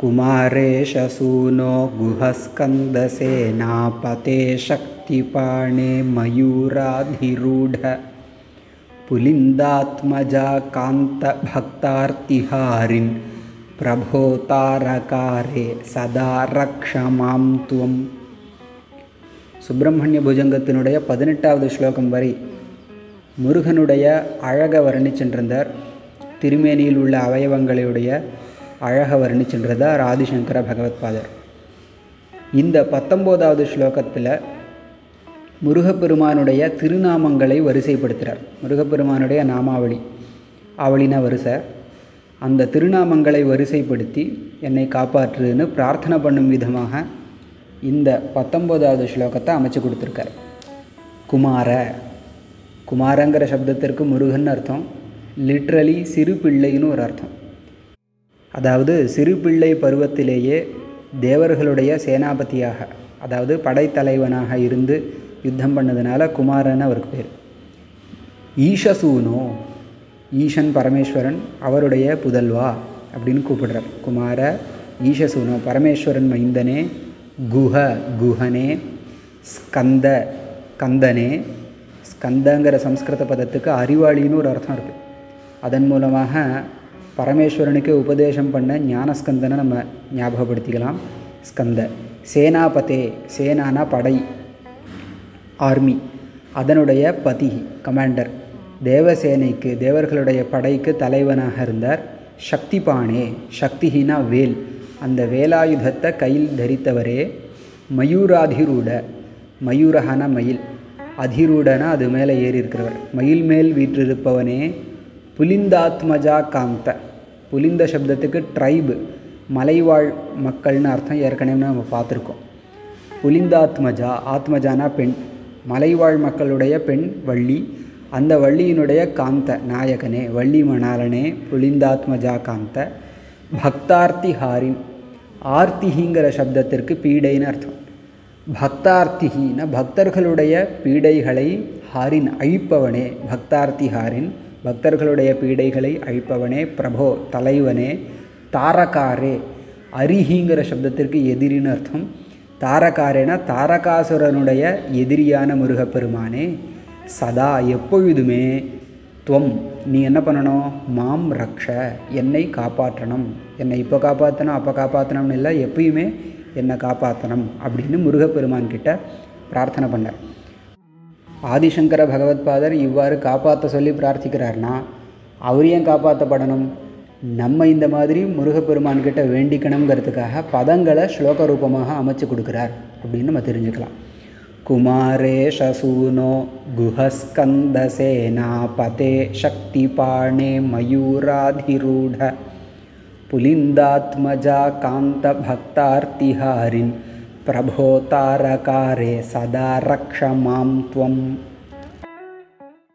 कुमारेशसूनो गुहस्कन्दसेनापते शक्तिपाणे मयूराधिरूढ पुलिन्दात्मजा कान्तभक्तार्तिहारिन् प्रभो तारकारे சதா ரக்ஷமாம் துவம் சுப்பிரமணிய புஜங்கத்தினுடைய பதினெட்டாவது ஸ்லோகம் வரை முருகனுடைய அழக வர்ணிச்சென்றிருந்தார் திருமேனியில் உள்ள அவயவங்களுடைய அழக வர்ணிச்சென்றிருந்தார் ஆதிசங்கர பகவத்பாதர். இந்த பத்தொம்போதாவது ஸ்லோகத்தில் முருகப்பெருமானுடைய திருநாமங்களை வரிசைப்படுத்துகிறார் முருகப்பெருமானுடைய நாமாவளி அவளின வரிசை. அந்த திருநாமங்களை வரிசைப்படுத்தி என்னை காப்பாற்றுன்னு பிரார்த்தனை பண்ணும் விதமாக இந்த பத்தொம்போதாவது ஸ்லோகத்தை அமைச்சு கொடுத்துருக்கார். குமார குமாரங்கிற சப்தத்திற்கு முருகன் அர்த்தம் லிட்ரலி சிறு பிள்ளைன்னு ஒரு அர்த்தம். அதாவது சிறு பிள்ளை பருவத்திலேயே தேவர்களுடைய சேனாபதியாக அதாவது படைத்தலைவனாக இருந்து யுத்தம் பண்ணதுனால குமாரன் அவருக்கு பேர். ஈஷசூனோ ஈஷன் பரமேஸ்வரன் அவருடைய புதல்வா அப்படின்னு கூப்பிடுறார். குமார ஈஷசூனோ பரமேஸ்வரன் மைந்தனே குஹ குஹனே ஸ்கந்த கந்தனே. ஸ்கந்தங்கிற சம்ஸ்கிருத பதத்துக்கு அறிவாளின்னு ஒரு அர்த்தம் இருக்குது அதன் மூலமாக பரமேஸ்வரனுக்கு உபதேசம் பண்ண ஞானஸ்கந்தனை நம்ம ஞாபகப்படுத்திக்கலாம். ஸ்கந்த. சேனாபதே சேனானா படை ஆர்மி. அதனுடைய பதி கமாண்டர். தேவசேனைக்கு தேவர்களுடைய படைக்கு தலைவனாக இருந்தார் சக்திபானே. சக்திஹினா வேல். அந்த வேலாயுதத்தை கையில் தரித்தவரே மயூராதிரூட மயூரஹன மயில். அதிரூடனா அது மேலே ஏறி இருக்கிறவர் மயில் மேல் வீற்றிருப்பவனே புலிந்தாத்மஜா காந்த. புலிந்த சப்தத்துக்கு ட்ரைபு மலைவாழ் மக்கள்னு அர்த்தம் ஏற்கனவே நம்ம பார்த்துருக்கோம். புலிந்தாத்மஜா ஆத்மஜானா பெண். மலைவாழ் மக்களுடைய பெண் வள்ளி. அந்த வள்ளியினுடைய காந்த நாயகனே வள்ளி மணாலனே புலிந்தாத்மஜா காந்த. பக்தார்த்தி ஹாரின் ஆர்த்திகிங்கிற சப்தத்திற்கு பீடைன்னு அர்த்தம். பக்தார்த்திகின பக்தர்களுடைய பீடைகளை ஹாரின் அழிப்பவனே பக்தார்த்தி ஹாரின் பக்தர்களுடைய பீடைகளை அழிப்பவனே பிரபோ தலைவனே தாரகாரே. அரிஹிங்கிற சப்தத்திற்கு எதிரின்னு அர்த்தம். தாரகாரேனா தாரகாசுரனுடைய எதிரியான முருகப்பெருமானே. சதா எப்பொழுதுமே துவம். நீ என்ன பண்ணணும்? மாம் ரக்ஷ என்னை காப்பாற்றணும். என்னை இப்போ காப்பாற்றணும் அப்போ காப்பாற்றணும்னு இல்லை எப்பயுமே என்னை காப்பாற்றணும் அப்படின்னு முருகப்பெருமான் கிட்ட பிரார்த்தனை பண்ணார். ஆதிசங்கர பகவத்பாதர் இவ்வாறு காப்பாற்ற சொல்லி பிரார்த்திக்கிறார்னா அவர் ஏன் காப்பாற்றப்படணும் நம்ம இந்த மாதிரி முருகப்பெருமான்கிட்ட வேண்டிக்கணுங்கிறதுக்காக பதங்களை ஸ்லோக ரூபமாக அமைச்சு கொடுக்குறார் அப்படின்னு நம்ம தெரிஞ்சுக்கலாம். குமாரேஷசூனோ குஹஸ்கந்தசேனாபதே சக்திபாணே மயூராதிரூட. புலிந்தாத்மஜா காந்த प्रभो तारकारे सदा रक्ष मां त्वम्।